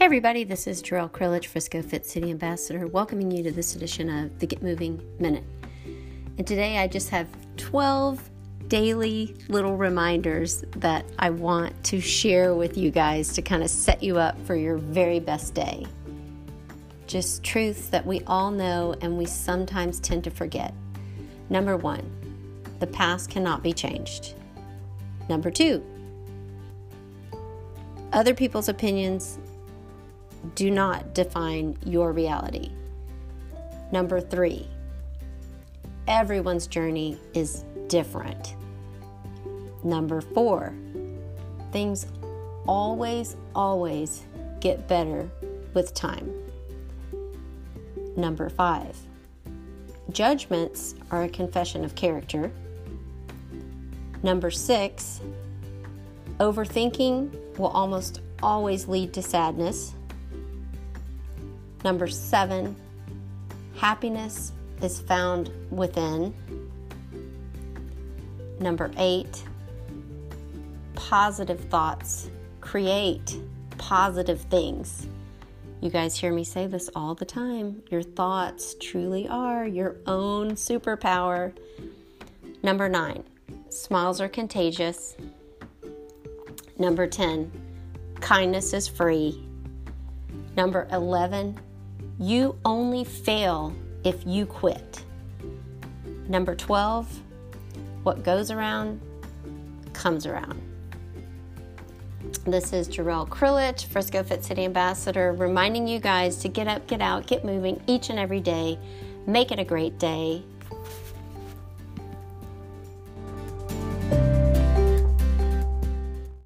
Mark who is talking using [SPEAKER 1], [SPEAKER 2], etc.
[SPEAKER 1] Hey everybody, this is Jarrell Krillich, Frisco Fit City Ambassador, welcoming you to this edition of the Get Moving Minute. And today I just have 12 daily little reminders that I want to share with you guys to kind of set you up for your very best day. Just truths that we all know and we sometimes tend to forget. Number one, the past cannot be changed. Number two, other people's opinions do not define your reality. Number three, everyone's journey is different. Number four, things always, always get better with time. Number five, judgments are a confession of character. Number six, overthinking will almost always lead to sadness. Number seven, happiness is found within. Number eight, positive thoughts create positive things. You guys hear me say this all the time. Your thoughts truly are your own superpower. Number nine, smiles are contagious. Number 10, kindness is free. Number 11, you only fail if you quit. Number 12, what goes around comes around. This is Jarrell Krillich, Frisco Fit City Ambassador, reminding you guys to get up, get out, get moving each and every day. Make it a great day.